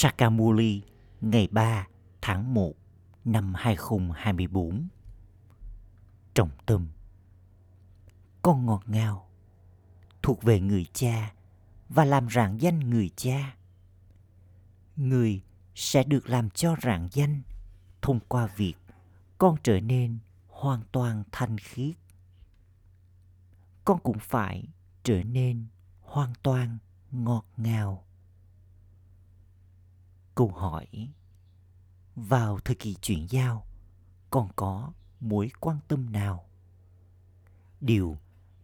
Sakamuli ngày 3 tháng 1 năm 2024. Trọng tâm, Con ngọt ngào, thuộc về người cha và làm rạng danh người cha. Người sẽ được làm cho rạng danh, thông qua việc con trở nên hoàn toàn thanh khiết. Con cũng phải trở nên hoàn toàn ngọt ngào câu hỏi. Vào thời kỳ chuyển giao, con có mối quan tâm nào? Điều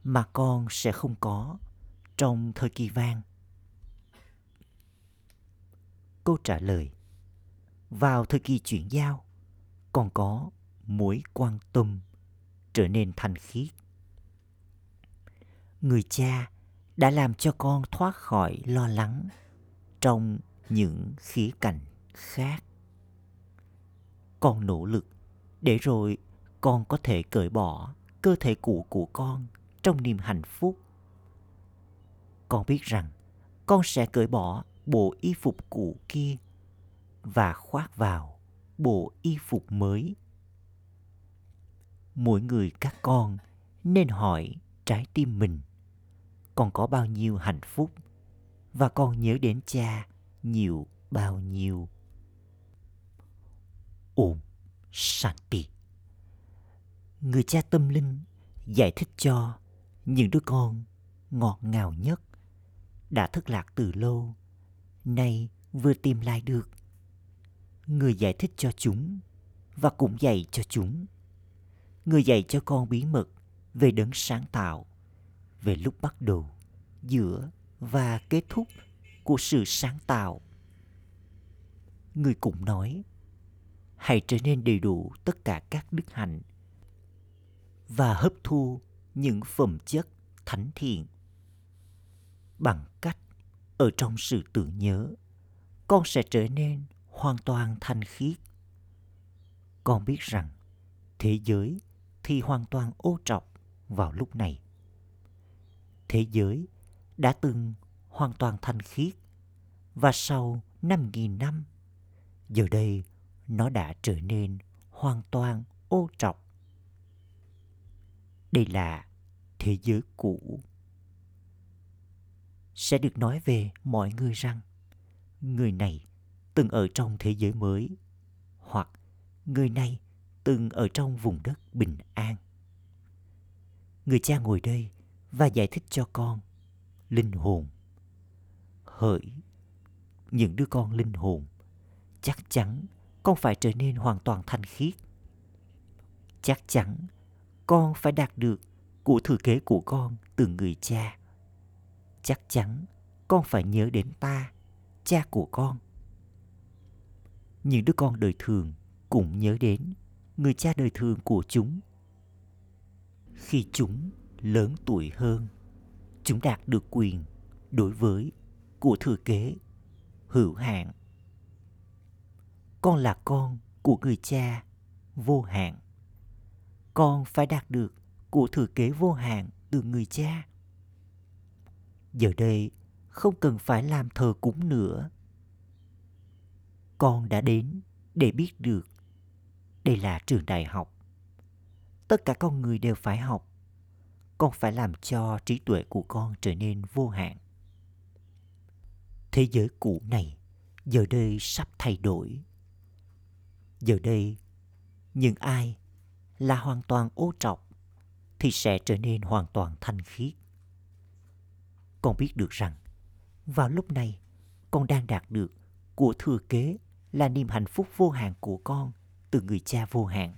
mà con sẽ không có trong thời kỳ vang câu trả lời. Vào thời kỳ chuyển giao, con có mối quan tâm trở nên thanh khiết. Người cha đã làm cho con thoát khỏi lo lắng trong những khía cạnh khác. Con nỗ lực để rồi con có thể cởi bỏ cơ thể cũ của con trong niềm hạnh phúc. Con biết rằng con sẽ cởi bỏ bộ y phục cũ kia và khoác vào bộ y phục mới. Mỗi người các con nên hỏi trái tim mình, con có bao nhiêu hạnh phúc? Và con nhớ đến cha nhiều bao nhiêu. Ôm Shanti Người cha tâm linh giải thích cho những đứa con ngọt ngào nhất đã thất lạc từ lâu, nay vừa tìm lại được. Người giải thích cho chúng và cũng dạy cho chúng. Người dạy cho con bí mật về đấng sáng tạo, về lúc bắt đầu, giữa và kết thúc của sự sáng tạo. Người cũng nói, hãy trở nên đầy đủ tất cả các đức hạnh và hấp thu những phẩm chất thánh thiện bằng cách ở trong sự tưởng nhớ, con sẽ trở nên hoàn toàn thanh khiết. Con biết rằng thế giới thì hoàn toàn ô trọc vào lúc này. Thế giới đã từng hoàn toàn thanh khiết và sau 5.000 năm, giờ đây nó đã trở nên hoàn toàn ô trọc. Đây là thế giới cũ. Sẽ được nói về mọi người rằng người này từng ở trong thế giới mới hoặc người này từng ở trong vùng đất bình an. Người cha ngồi đây và giải thích cho con linh hồn hỡi những đứa con linh hồn. Chắc chắn con phải trở nên hoàn toàn thanh khiết. Chắc chắn con phải đạt được của thừa kế của con từ người cha. Chắc chắn con phải nhớ đến ta, cha của con. Những đứa con đời thường cũng nhớ đến người cha đời thường của chúng. Khi chúng lớn tuổi hơn, chúng đạt được quyền đối với của thừa kế, hữu hạn. Con là con của người cha, vô hạn. Con phải đạt được của thừa kế vô hạn từ người cha. Giờ đây, không cần phải làm thờ cúng nữa. Con đã đến để biết được. Đây là trường đại học. Tất cả con người đều phải học. Con phải làm cho trí tuệ của con trở nên vô hạn thế giới cũ này, giờ đây sắp thay đổi. Giờ đây, những ai là hoàn toàn ô trọc thì sẽ trở nên hoàn toàn thanh khiết. Con biết được rằng, vào lúc này, con đang đạt được của thừa kế là niềm hạnh phúc vô hạn của con từ người cha vô hạn.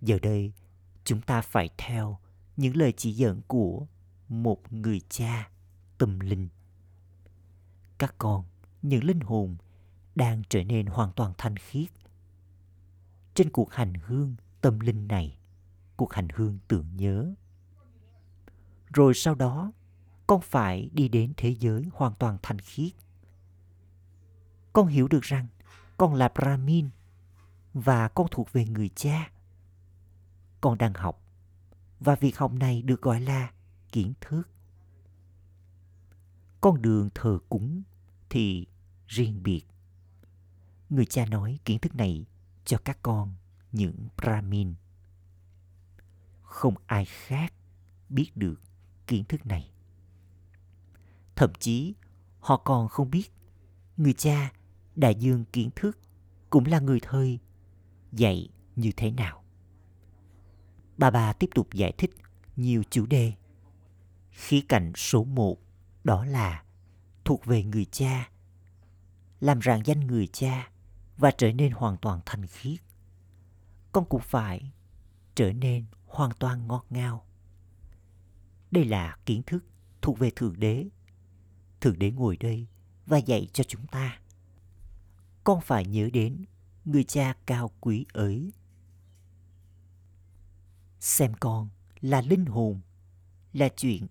Giờ đây, chúng ta phải theo những lời chỉ dẫn của một người cha tâm linh các con, những linh hồn đang trở nên hoàn toàn thanh khiết. Trên cuộc hành hương tâm linh này, cuộc hành hương tưởng nhớ. Rồi sau đó, con phải đi đến thế giới hoàn toàn thanh khiết. Con hiểu được rằng con là Brahmin và con thuộc về người cha. Con đang học và việc học này được gọi là kiến thức con đường thờ cúng thì riêng biệt. Người cha nói kiến thức này cho các con những Brahmin. Không ai khác biết được kiến thức này. Thậm chí, họ còn không biết người cha đại dương kiến thức cũng là người thơi dạy như thế nào. Bà bà tiếp tục giải thích nhiều chủ đề. Khía cạnh số một đó là thuộc về người cha. Làm rạng danh người cha và trở nên hoàn toàn thành khiết. Con cũng phải trở nên hoàn toàn ngọt ngào. Đây là kiến thức thuộc về Thượng Đế. Thượng Đế ngồi đây và dạy cho chúng ta. Con phải nhớ đến người cha cao quý ấy. Xem con là linh hồn, là chuyện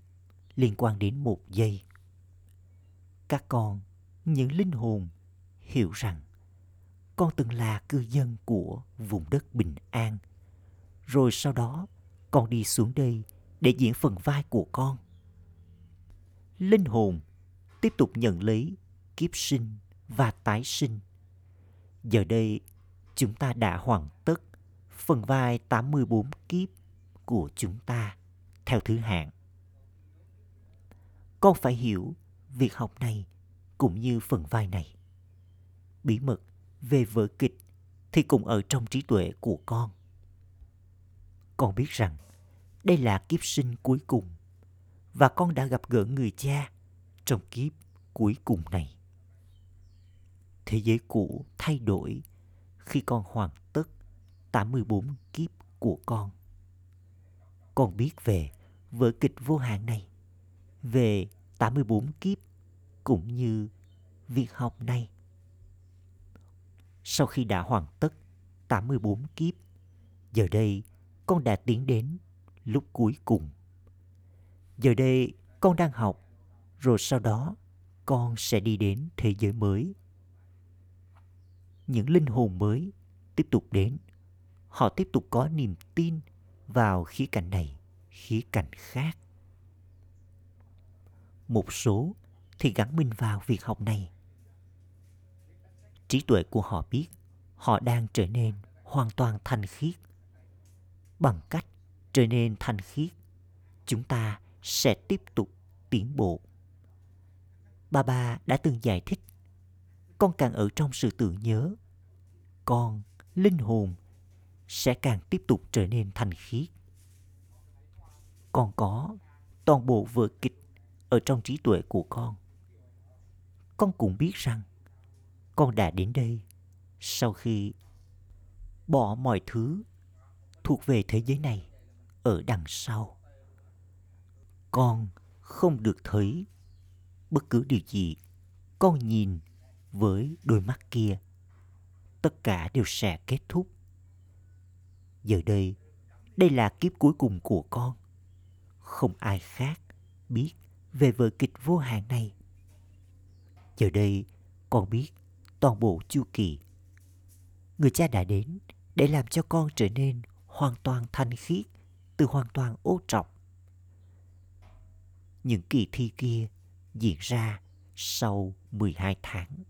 liên quan đến một giây. Các con, những linh hồn, hiểu rằng con từng là cư dân của vùng đất bình an. Rồi sau đó, con đi xuống đây để diễn phần vai của con. Linh hồn tiếp tục nhận lấy kiếp sinh và tái sinh. Giờ đây, chúng ta đã hoàn tất phần vai 84 kiếp của chúng ta theo thứ hạng. Con phải hiểu việc học này cũng như phần vai này. Bí mật về vở kịch thì cũng ở trong trí tuệ của con. Con biết rằng đây là kiếp sinh cuối cùng và con đã gặp gỡ người cha trong kiếp cuối cùng này. Thế giới cũ thay đổi khi con hoàn tất 84 kiếp của con. Con biết về vở kịch vô hạn này, về 84 kiếp cũng như việc học này. Sau khi đã hoàn tất 84 kiếp, giờ đây con đã tiến đến lúc cuối cùng. Giờ đây con đang học, rồi sau đó con sẽ đi đến thế giới mới. Những linh hồn mới tiếp tục đến. Họ tiếp tục có niềm tin vào khía cạnh này, khía cạnh khác. Một số thì gắn mình vào việc học này. Trí tuệ của họ biết họ đang trở nên hoàn toàn thanh khiết. Bằng cách trở nên thanh khiết, chúng ta sẽ tiếp tục tiến bộ. Bà bà đã từng giải thích, con càng ở trong sự tưởng nhớ, con, linh hồn, sẽ càng tiếp tục trở nên thanh khiết. Còn có toàn bộ vở kịch ở trong trí tuệ của con. Con cũng biết rằng con đã đến đây sau khi bỏ mọi thứ thuộc về thế giới này ở đằng sau. Con không được thấy bất cứ điều gì con nhìn với đôi mắt kia. Tất cả đều sẽ kết thúc. Giờ đây, đây là kiếp cuối cùng của con. Không ai khác biết về vở kịch vô hạn này. Giờ đây, con biết toàn bộ chu kỳ. Người cha đã đến để làm cho con trở nên hoàn toàn thanh khiết từ hoàn toàn ô trọc. Những kỳ thi kia diễn ra sau 12 tháng.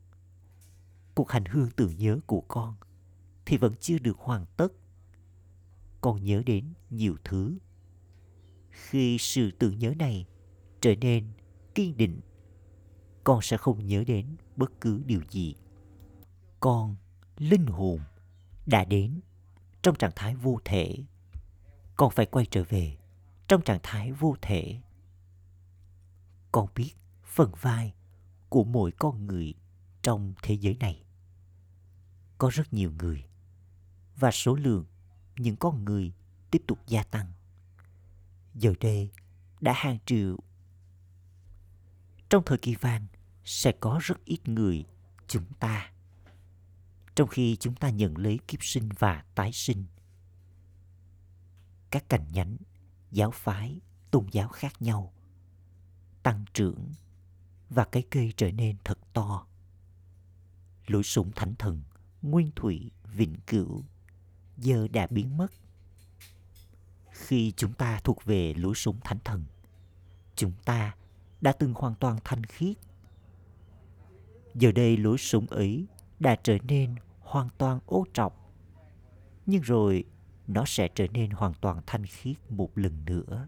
Cuộc hành hương tưởng nhớ của con thì vẫn chưa được hoàn tất. Con nhớ đến nhiều thứ. Khi sự tưởng nhớ này trở nên kiên định, con sẽ không nhớ đến bất cứ điều gì. Con, linh hồn, đã đến trong trạng thái vô thể. Con phải quay trở về trong trạng thái vô thể. Con biết phần vai của mỗi con người trong thế giới này. Có rất nhiều người và số lượng những con người tiếp tục gia tăng. Giờ đây đã hàng triệu trong thời kỳ vàng, sẽ có rất ít người, chúng ta. Trong khi chúng ta nhận lấy kiếp sinh và tái sinh, các cành nhánh, giáo phái, tôn giáo khác nhau, tăng trưởng và cái cây trở nên thật to. Lối súng thánh thần, nguyên thủy, vĩnh cửu, giờ đã biến mất. Khi chúng ta thuộc về lối súng thánh thần, chúng ta đã từng hoàn toàn thanh khiết Giờ đây lối sủng ấy đã trở nên hoàn toàn ô trọc. Nhưng rồi nó sẽ trở nên hoàn toàn thanh khiết một lần nữa.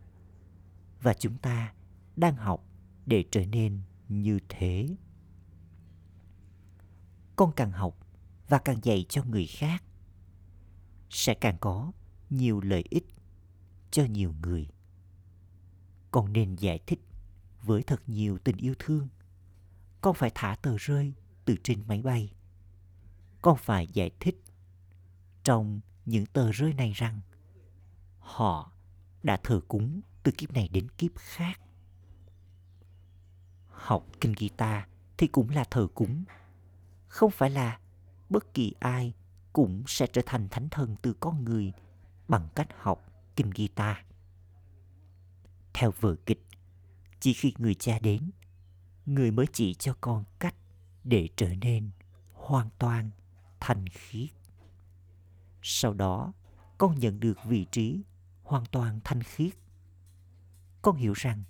Và chúng ta đang học để trở nên như thế. Con càng học và càng dạy cho người khác, sẽ càng có nhiều lợi ích cho nhiều người. Con nên giải thích với thật nhiều tình yêu thương. Con phải thả tờ rơi từ trên máy bay. Con phải giải thích trong những tờ rơi này rằng họ đã thờ cúng từ kiếp này đến kiếp khác. Học kinh guitar thì cũng là thờ cúng. Không phải là bất kỳ ai cũng sẽ trở thành thánh thần từ con người bằng cách học kinh guitar. Theo vở kịch, chỉ khi người cha đến, người mới chỉ cho con cách để trở nên hoàn toàn thanh khiết. Sau đó, con nhận được vị trí hoàn toàn thanh khiết. Con hiểu rằng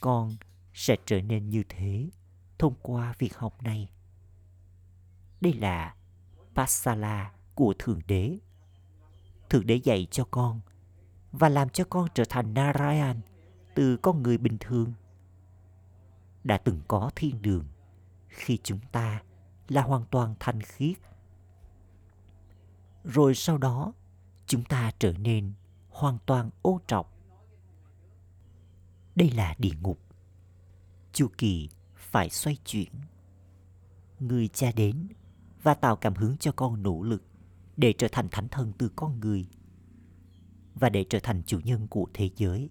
con sẽ trở nên như thế thông qua việc học này. Đây là Pasala của Thượng Đế. Thượng Đế dạy cho con và làm cho con trở thành Narayan từ con người bình thường. Đã từng có thiên đường, khi chúng ta là hoàn toàn thanh khiết. Rồi sau đó, chúng ta trở nên hoàn toàn ô trọc. Đây là địa ngục. Chu kỳ phải xoay chuyển. Người cha đến và tạo cảm hứng cho con nỗ lực để trở thành thánh thần từ con người và để trở thành chủ nhân của thế giới.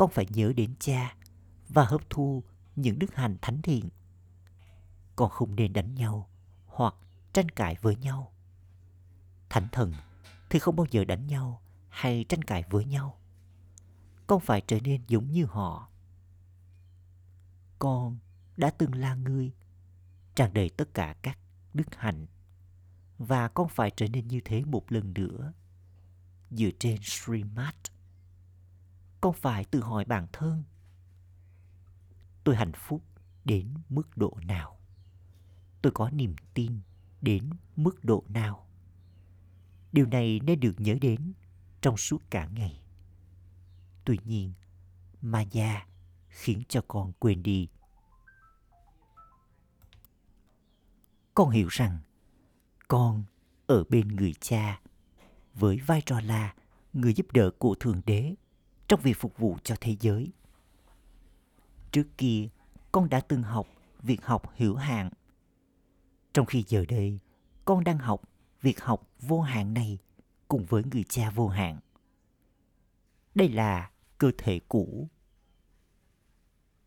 Con phải nhớ đến cha và hấp thu những đức hạnh thánh thiện. Con không nên đánh nhau hoặc tranh cãi với nhau. Thánh thần thì không bao giờ đánh nhau hay tranh cãi với nhau. Con phải trở nên giống như họ. Con đã từng là người tràn đầy tất cả các đức hạnh và con phải trở nên như thế một lần nữa dựa trên Srimad. Con phải tự hỏi bản thân tôi hạnh phúc đến mức độ nào? Tôi có niềm tin đến mức độ nào? Điều này nên được nhớ đến trong suốt cả ngày. Tuy nhiên, ma Maya khiến cho con quên đi con hiểu rằng con ở bên người cha với vai trò là người giúp đỡ của Thượng Đế trong việc phục vụ cho thế giới. Trước kia, con đã từng học việc học hữu hạn. Trong khi giờ đây, con đang học việc học vô hạn này cùng với người cha vô hạn. Đây là cơ thể cũ.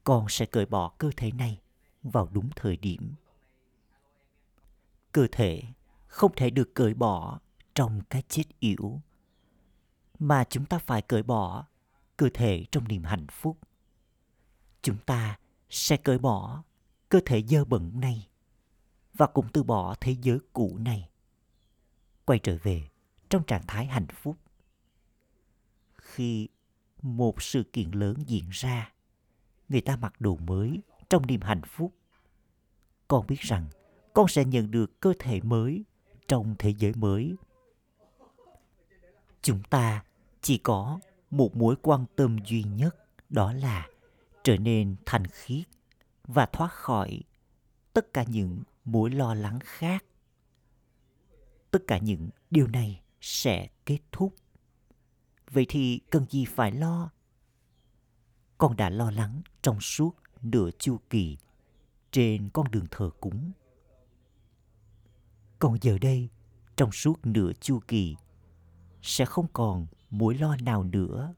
Con sẽ cởi bỏ cơ thể này vào đúng thời điểm cơ thể không thể được cởi bỏ trong cái chết yếu, mà chúng ta phải cởi bỏ cơ thể trong niềm hạnh phúc. Chúng ta sẽ cởi bỏ cơ thể dơ bẩn này và cũng từ bỏ thế giới cũ này, quay trở về trong trạng thái hạnh phúc. Khi một sự kiện lớn diễn ra, người ta mặc đồ mới trong niềm hạnh phúc, con biết rằng con sẽ nhận được cơ thể mới trong thế giới mới. Chúng ta chỉ có một mối quan tâm duy nhất đó là trở nên thành khiết và thoát khỏi tất cả những mối lo lắng khác. Tất cả những điều này sẽ kết thúc. Vậy thì cần gì phải lo? Con đã lo lắng trong suốt nửa chu kỳ trên con đường thờ cúng. Còn giờ đây, trong suốt nửa chu kỳ, sẽ không còn mối lo nào nữa.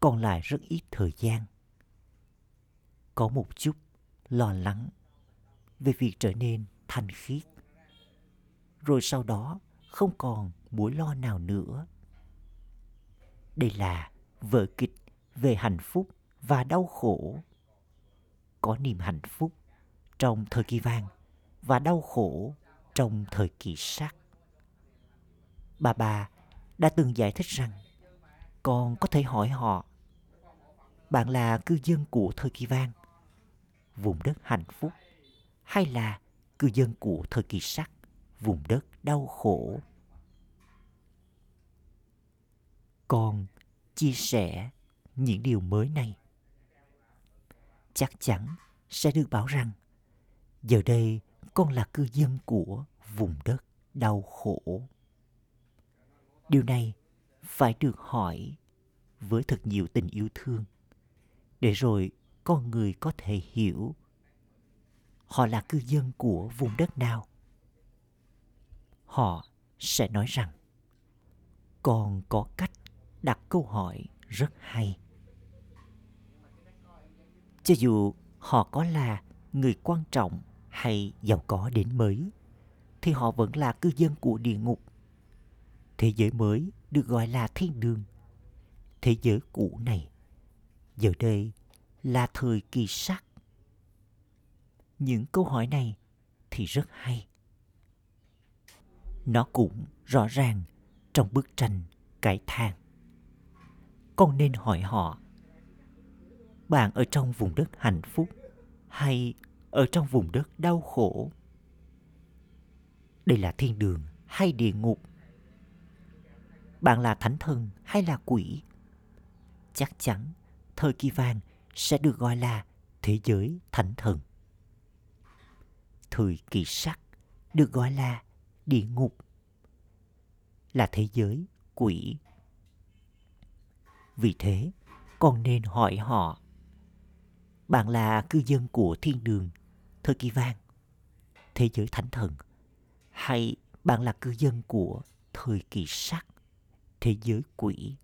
Còn lại rất ít thời gian. Có một chút lo lắng về việc trở nên thanh khiết. Rồi sau đó không còn mối lo nào nữa. Đây là vở kịch về hạnh phúc và đau khổ. Có niềm hạnh phúc trong thời kỳ vàng và đau khổ trong thời kỳ sắc. Bà bà đã từng giải thích rằng con có thể hỏi họ, bạn là cư dân của thời kỳ vang, vùng đất hạnh phúc, hay là cư dân của thời kỳ sắc, vùng đất đau khổ. Con chia sẻ những điều mới này. Chắc chắn sẽ được bảo rằng giờ đây con là cư dân của vùng đất đau khổ điều này phải được hỏi với thật nhiều tình yêu thương. Để rồi con người có thể hiểu họ là cư dân của vùng đất nào. Họ sẽ nói rằng, con có cách đặt câu hỏi rất hay. Cho dù họ có là người quan trọng hay giàu có đến mấy, thì họ vẫn là cư dân của địa ngục thế giới mới được gọi là thiên đường. Thế giới cũ này, giờ đây là thời kỳ sắc. Những câu hỏi này thì rất hay. Nó cũng rõ ràng trong bức tranh cải thang. Con nên hỏi họ, bạn ở trong vùng đất hạnh phúc hay ở trong vùng đất đau khổ? Đây là thiên đường hay địa ngục? Bạn là thánh thần hay là quỷ? Chắc chắn thời kỳ vàng sẽ được gọi là thế giới thánh thần. Thời kỳ sắc được gọi là địa ngục, là thế giới quỷ. Vì thế, con nên hỏi họ, bạn là cư dân của thiên đường, thời kỳ vàng, thế giới thánh thần, hay bạn là cư dân của thời kỳ sắc? Thế giới quỷ.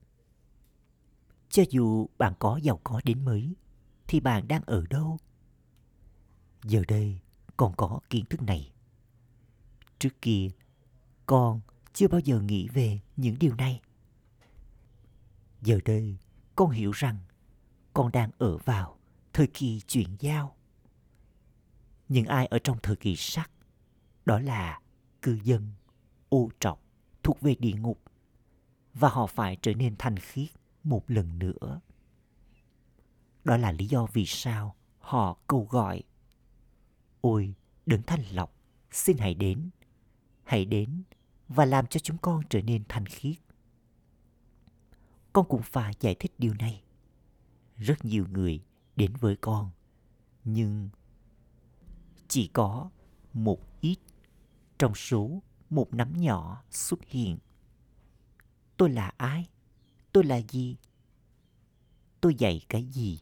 Cho dù bạn có giàu có đến mấy, thì bạn đang ở đâu? Giờ đây con có kiến thức này. Trước kia, con chưa bao giờ nghĩ về những điều này. Giờ đây, con hiểu rằng con đang ở vào thời kỳ chuyển giao. Những ai ở trong thời kỳ sắc đó là cư dân, ô trọc, thuộc về địa ngục và họ phải trở nên thanh khiết một lần nữa. Đó là lý do vì sao họ cầu gọi, ôi, đấng thanh lọc xin hãy đến. Hãy đến và làm cho chúng con trở nên thanh khiết. Con cũng phải giải thích điều này. Rất nhiều người đến với con, nhưng chỉ có một ít trong số một nắm nhỏ xuất hiện tôi là ai? Tôi là gì? Tôi dạy cái gì?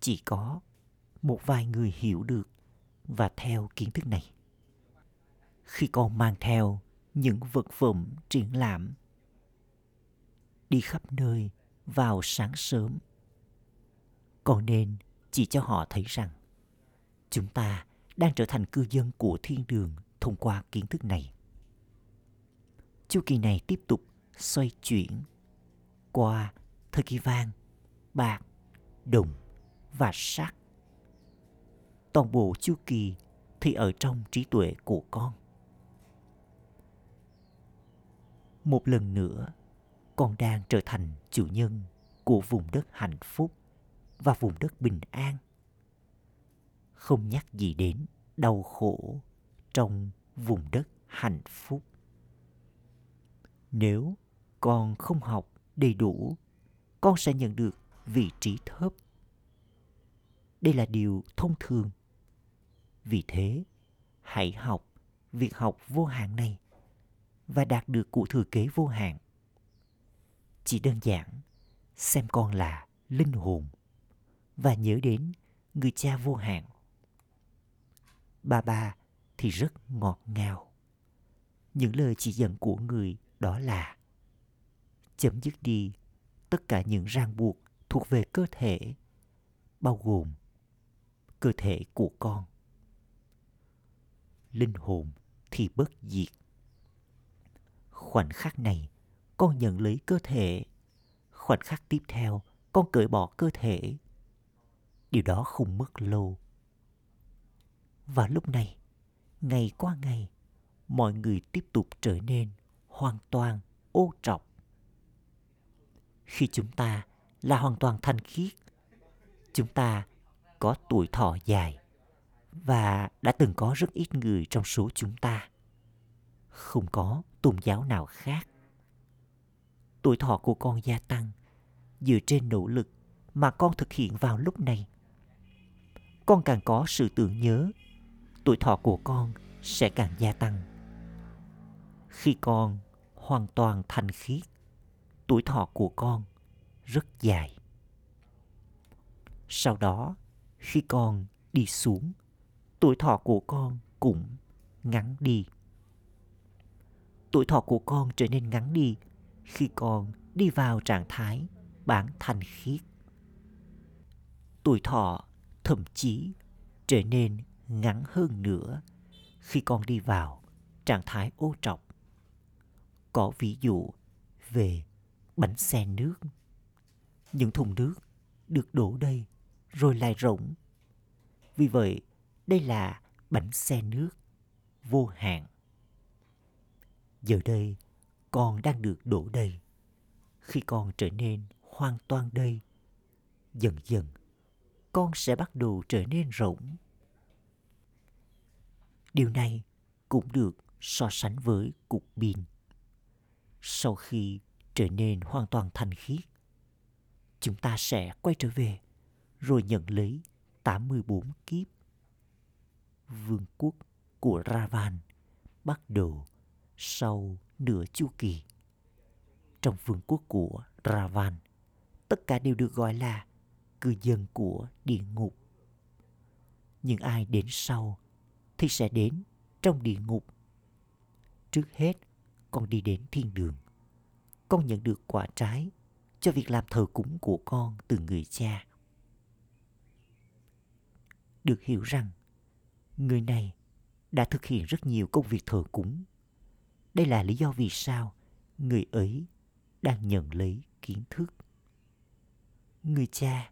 Chỉ có một vài người hiểu được và theo kiến thức này. Khi con mang theo những vật phẩm triển lãm, đi khắp nơi vào sáng sớm còn nên chỉ cho họ thấy rằng chúng ta đang trở thành cư dân của thiên đường thông qua kiến thức này chu kỳ này tiếp tục xoay chuyển qua thời kỳ vàng bạc đồng và sắt toàn bộ chu kỳ thì ở trong trí tuệ của con. Một lần nữa, con đang trở thành chủ nhân của vùng đất hạnh phúc và vùng đất bình an. Không nhắc gì đến đau khổ trong vùng đất hạnh phúc nếu con không học đầy đủ, con sẽ nhận được vị trí thấp. Đây là điều thông thường. Vì thế, hãy học việc học vô hạn này và đạt được cụ thừa kế vô hạn. Chỉ đơn giản, xem con là linh hồn và nhớ đến người cha vô hạn. Ba ba thì rất ngọt ngào. Những lời chỉ dẫn của người đó là chấm dứt đi tất cả những ràng buộc thuộc về cơ thể, bao gồm cơ thể của con. Linh hồn thì bất diệt. Khoảnh khắc này, con nhận lấy cơ thể. Khoảnh khắc tiếp theo, con cởi bỏ cơ thể. Điều đó không mất lâu. Và lúc này, ngày qua ngày, mọi người tiếp tục trở nên hoàn toàn ô trọc. Khi chúng ta là hoàn toàn thanh khiết, chúng ta có tuổi thọ dài và đã từng có rất ít người trong số chúng ta. Không có tôn giáo nào khác. Tuổi thọ của con gia tăng dựa trên nỗ lực mà con thực hiện vào lúc này. Con càng có sự tưởng nhớ, tuổi thọ của con sẽ càng gia tăng. Khi con hoàn toàn thành khiết tuổi thọ của con rất dài. Sau đó, khi con đi xuống, tuổi thọ của con cũng ngắn đi. Tuổi thọ của con trở nên ngắn đi khi con đi vào trạng thái bản thành khiết tuổi thọ thậm chí trở nên ngắn hơn nữa khi con đi vào trạng thái ô trọc có ví dụ về bánh xe nước. Những thùng nước được đổ đây rồi lại rỗng. Vì vậy, đây là bánh xe nước vô hạn. Giờ đây con đang được đổ đầy. Khi con trở nên hoàn toàn đây dần dần con sẽ bắt đầu trở nên rỗng. Điều này cũng được so sánh với cục pin sau khi trở nên hoàn toàn thành khiết chúng ta sẽ quay trở về rồi nhận lấy 84 kiếp. Vương quốc của Ravan bắt đầu sau nửa chu kỳ. Trong vương quốc của Ravan, tất cả đều được gọi là cư dân của địa ngục. Nhưng ai đến sau thì sẽ đến trong địa ngục. Trước hết, con đi đến thiên đường. Con nhận được quả trái cho việc làm thờ cúng của con từ người cha. Được hiểu rằng, người này đã thực hiện rất nhiều công việc thờ cúng. Đây là lý do vì sao người ấy đang nhận lấy kiến thức. Người cha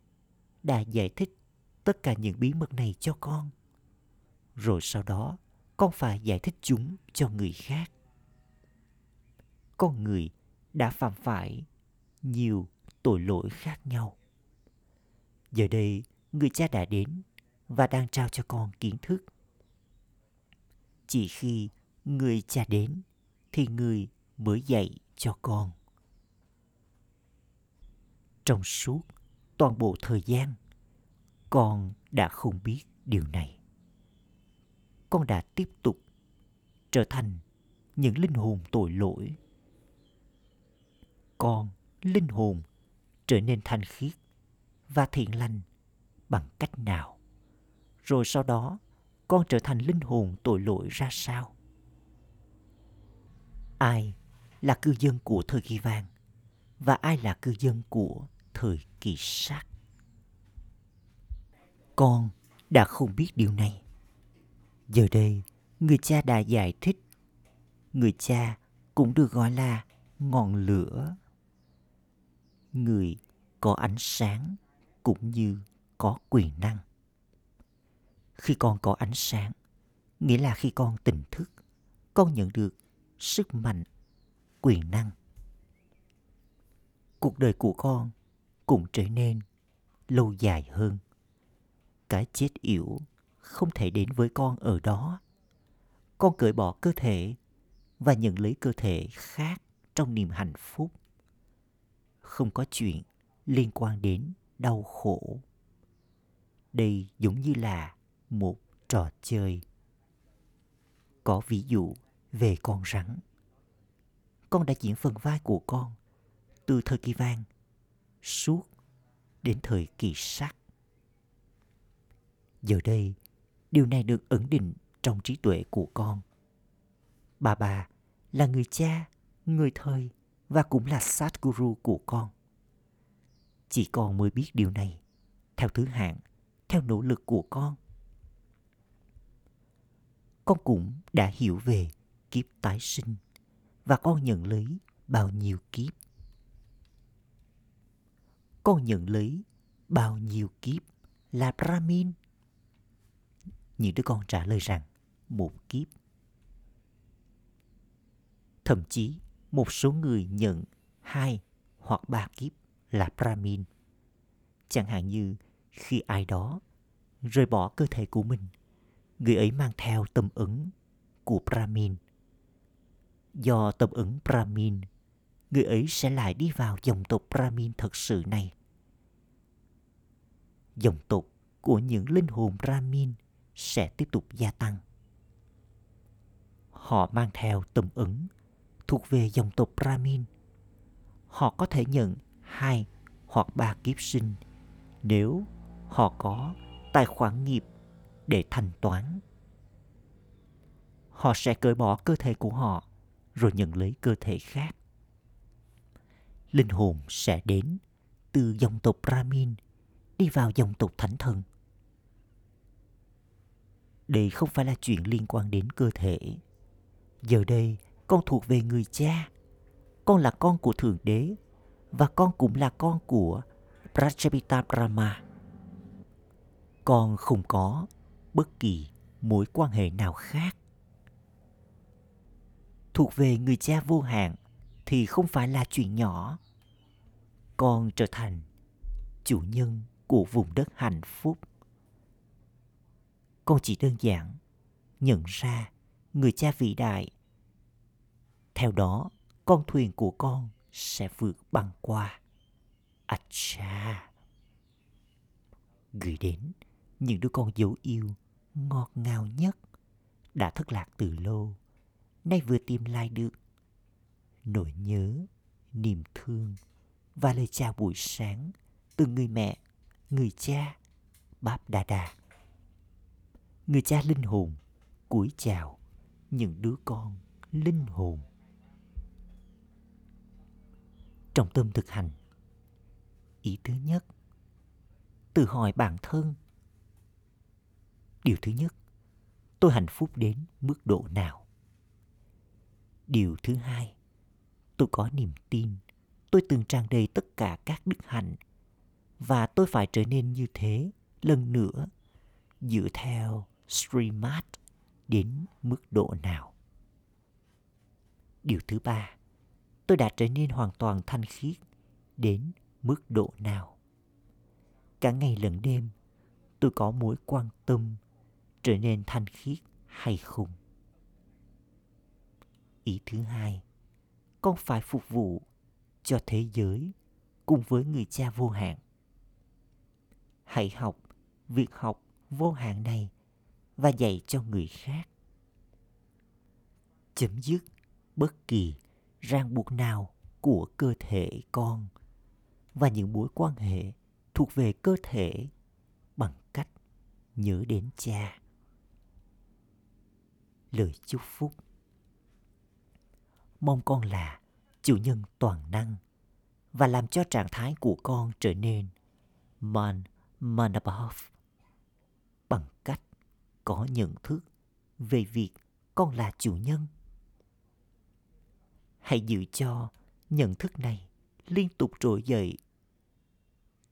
đã giải thích tất cả những bí mật này cho con. Rồi sau đó, con phải giải thích chúng cho người khác. Con người đã phạm phải nhiều tội lỗi khác nhau. Giờ đây, người cha đã đến và đang trao cho con kiến thức. Chỉ khi người cha đến thì người mới dạy cho con. Trong suốt toàn bộ thời gian, con đã không biết điều này. Con đã tiếp tục trở thành những linh hồn tội lỗi. Con, linh hồn, trở nên thanh khiết và thiện lành bằng cách nào? Rồi sau đó, con trở thành linh hồn tội lỗi ra sao? Ai là cư dân của thời kỳ vàng và ai là cư dân của thời kỳ sát? Con đã không biết điều này. Giờ đây, người cha đã giải thích. Người cha cũng được gọi là ngọn lửa. Người có ánh sáng cũng như có quyền năng. Khi con có ánh sáng, nghĩa là khi con tỉnh thức, con nhận được sức mạnh, quyền năng. Cuộc đời của con cũng trở nên lâu dài hơn cái chết yểu không thể đến với con ở đó. Con cởi bỏ cơ thể và nhận lấy cơ thể khác trong niềm hạnh phúc. Không có chuyện liên quan đến đau khổ. Đây giống như là một trò chơi. Có ví dụ về con rắn. Con đã diễn phần vai của con từ thời kỳ vàng suốt đến thời kỳ sắt. Giờ đây, điều này được ẩn định trong trí tuệ của con. Bà bà là người cha, người thầy và cũng là sát guru của con. Chỉ con mới biết điều này, theo thứ hạng, theo nỗ lực của con. Con cũng đã hiểu về kiếp tái sinh và con nhận lấy bao nhiêu kiếp. Con nhận lấy bao nhiêu kiếp là Brahmin những đứa con trả lời rằng một kiếp. Thậm chí một số người nhận hai hoặc ba kiếp là Brahmin. Chẳng hạn như khi ai đó rời bỏ cơ thể của mình, người ấy mang theo tâm ứng của Brahmin. Do tâm ứng Brahmin, người ấy sẽ lại đi vào dòng tộc Brahmin thật sự này. Dòng tộc của những linh hồn Brahmin sẽ tiếp tục gia tăng. Họ mang theo tâm ứng thuộc về dòng tộc Brahmin. Họ có thể nhận hai hoặc ba kiếp sinh nếu họ có tài khoản nghiệp để thanh toán. Họ sẽ cởi bỏ cơ thể của họ rồi nhận lấy cơ thể khác. Linh hồn sẽ đến từ dòng tộc Brahmin đi vào dòng tộc thánh thần. Đây không phải là chuyện liên quan đến cơ thể. Giờ đây, con thuộc về người cha. Con là con của Thượng Đế và con cũng là con của Prajapita Brahma. Con không có bất kỳ mối quan hệ nào khác. Thuộc về người cha vô hạn thì không phải là chuyện nhỏ. Con trở thành chủ nhân của vùng đất hạnh phúc. Con chỉ đơn giản nhận ra người cha vĩ đại. Theo đó, con thuyền của con sẽ vượt băng qua. Acha. Gửi đến những đứa con dấu yêu ngọt ngào nhất đã thất lạc từ lâu, nay vừa tìm lại được. Nỗi nhớ, niềm thương và lời chào buổi sáng từ người mẹ, người cha, Báp Đà Đà. Người cha linh hồn cúi chào những đứa con linh hồn. Trong tâm thực hành, ý thứ nhất, tự hỏi bản thân. Điều thứ nhất, tôi hạnh phúc đến mức độ nào? Điều thứ hai, tôi có niềm tin, tôi từng tràn đầy tất cả các đức hạnh và tôi phải trở nên như thế lần nữa dựa theo streamat đến mức độ nào. Điều thứ ba, tôi đã trở nên hoàn toàn thanh khiết đến mức độ nào. Cả ngày lẫn đêm, tôi có mối quan tâm trở nên thanh khiết hay không. Ý thứ hai, con phải phục vụ cho thế giới cùng với người cha vô hạn. Hãy học việc học vô hạn này và dạy cho người khác. Chấm dứt bất kỳ ràng buộc nào của cơ thể con và những mối quan hệ thuộc về cơ thể bằng cách nhớ đến cha. Lời chúc phúc Mong con là chủ nhân toàn năng và làm cho trạng thái của con trở nên man, manabhav bằng cách có nhận thức về việc con là chủ nhân. Hãy giữ cho nhận thức này liên tục trỗi dậy.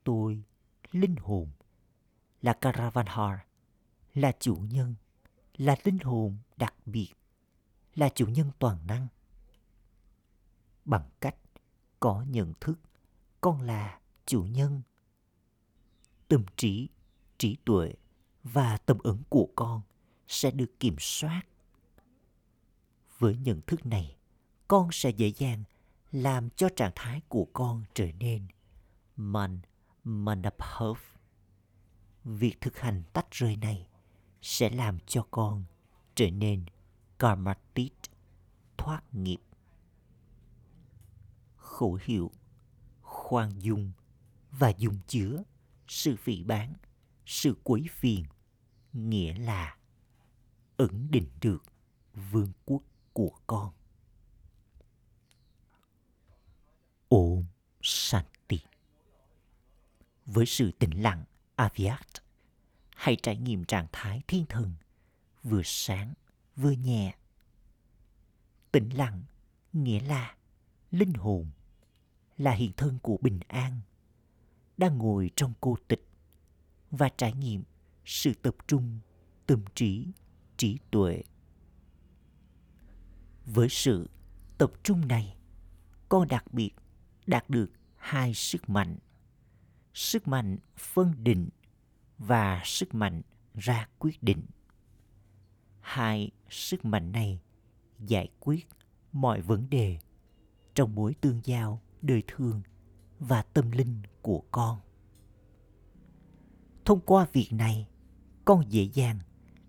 Tôi, linh hồn, là caravanhar là chủ nhân, là linh hồn đặc biệt, là chủ nhân toàn năng. Bằng cách có nhận thức con là chủ nhân. Tâm trí, trí tuệ và tâm ứng của con sẽ được kiểm soát. Với nhận thức này, con sẽ dễ dàng làm cho trạng thái của con trở nên man manabhav. Việc thực hành tách rời này sẽ làm cho con trở nên karmatit, thoát nghiệp. Khổ hiệu, khoan dung và dung chứa sự phỉ bán, sự quấy phiền, nghĩa là ẩn định được vương quốc của con. Om Shanti Với sự tĩnh lặng Avyat, hãy trải nghiệm trạng thái thiên thần vừa sáng vừa nhẹ. Tĩnh lặng nghĩa là linh hồn là hiện thân của bình an đang ngồi trong cô tịch và trải nghiệm sự tập trung tâm trí trí tuệ với sự tập trung này con đặc biệt đạt được hai sức mạnh. Sức mạnh phân định và sức mạnh ra quyết định. Hai sức mạnh này giải quyết mọi vấn đề trong mối tương giao đời thường và tâm linh của con. Thông qua việc này, con dễ dàng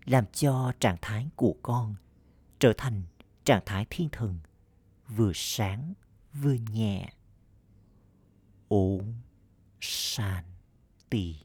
làm cho trạng thái của con trở thành trạng thái thiên thần, vừa sáng, vừa nhẹ. 五山地。